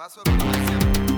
Paso de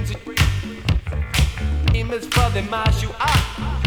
crazy. Aim is for the marshal. Ah,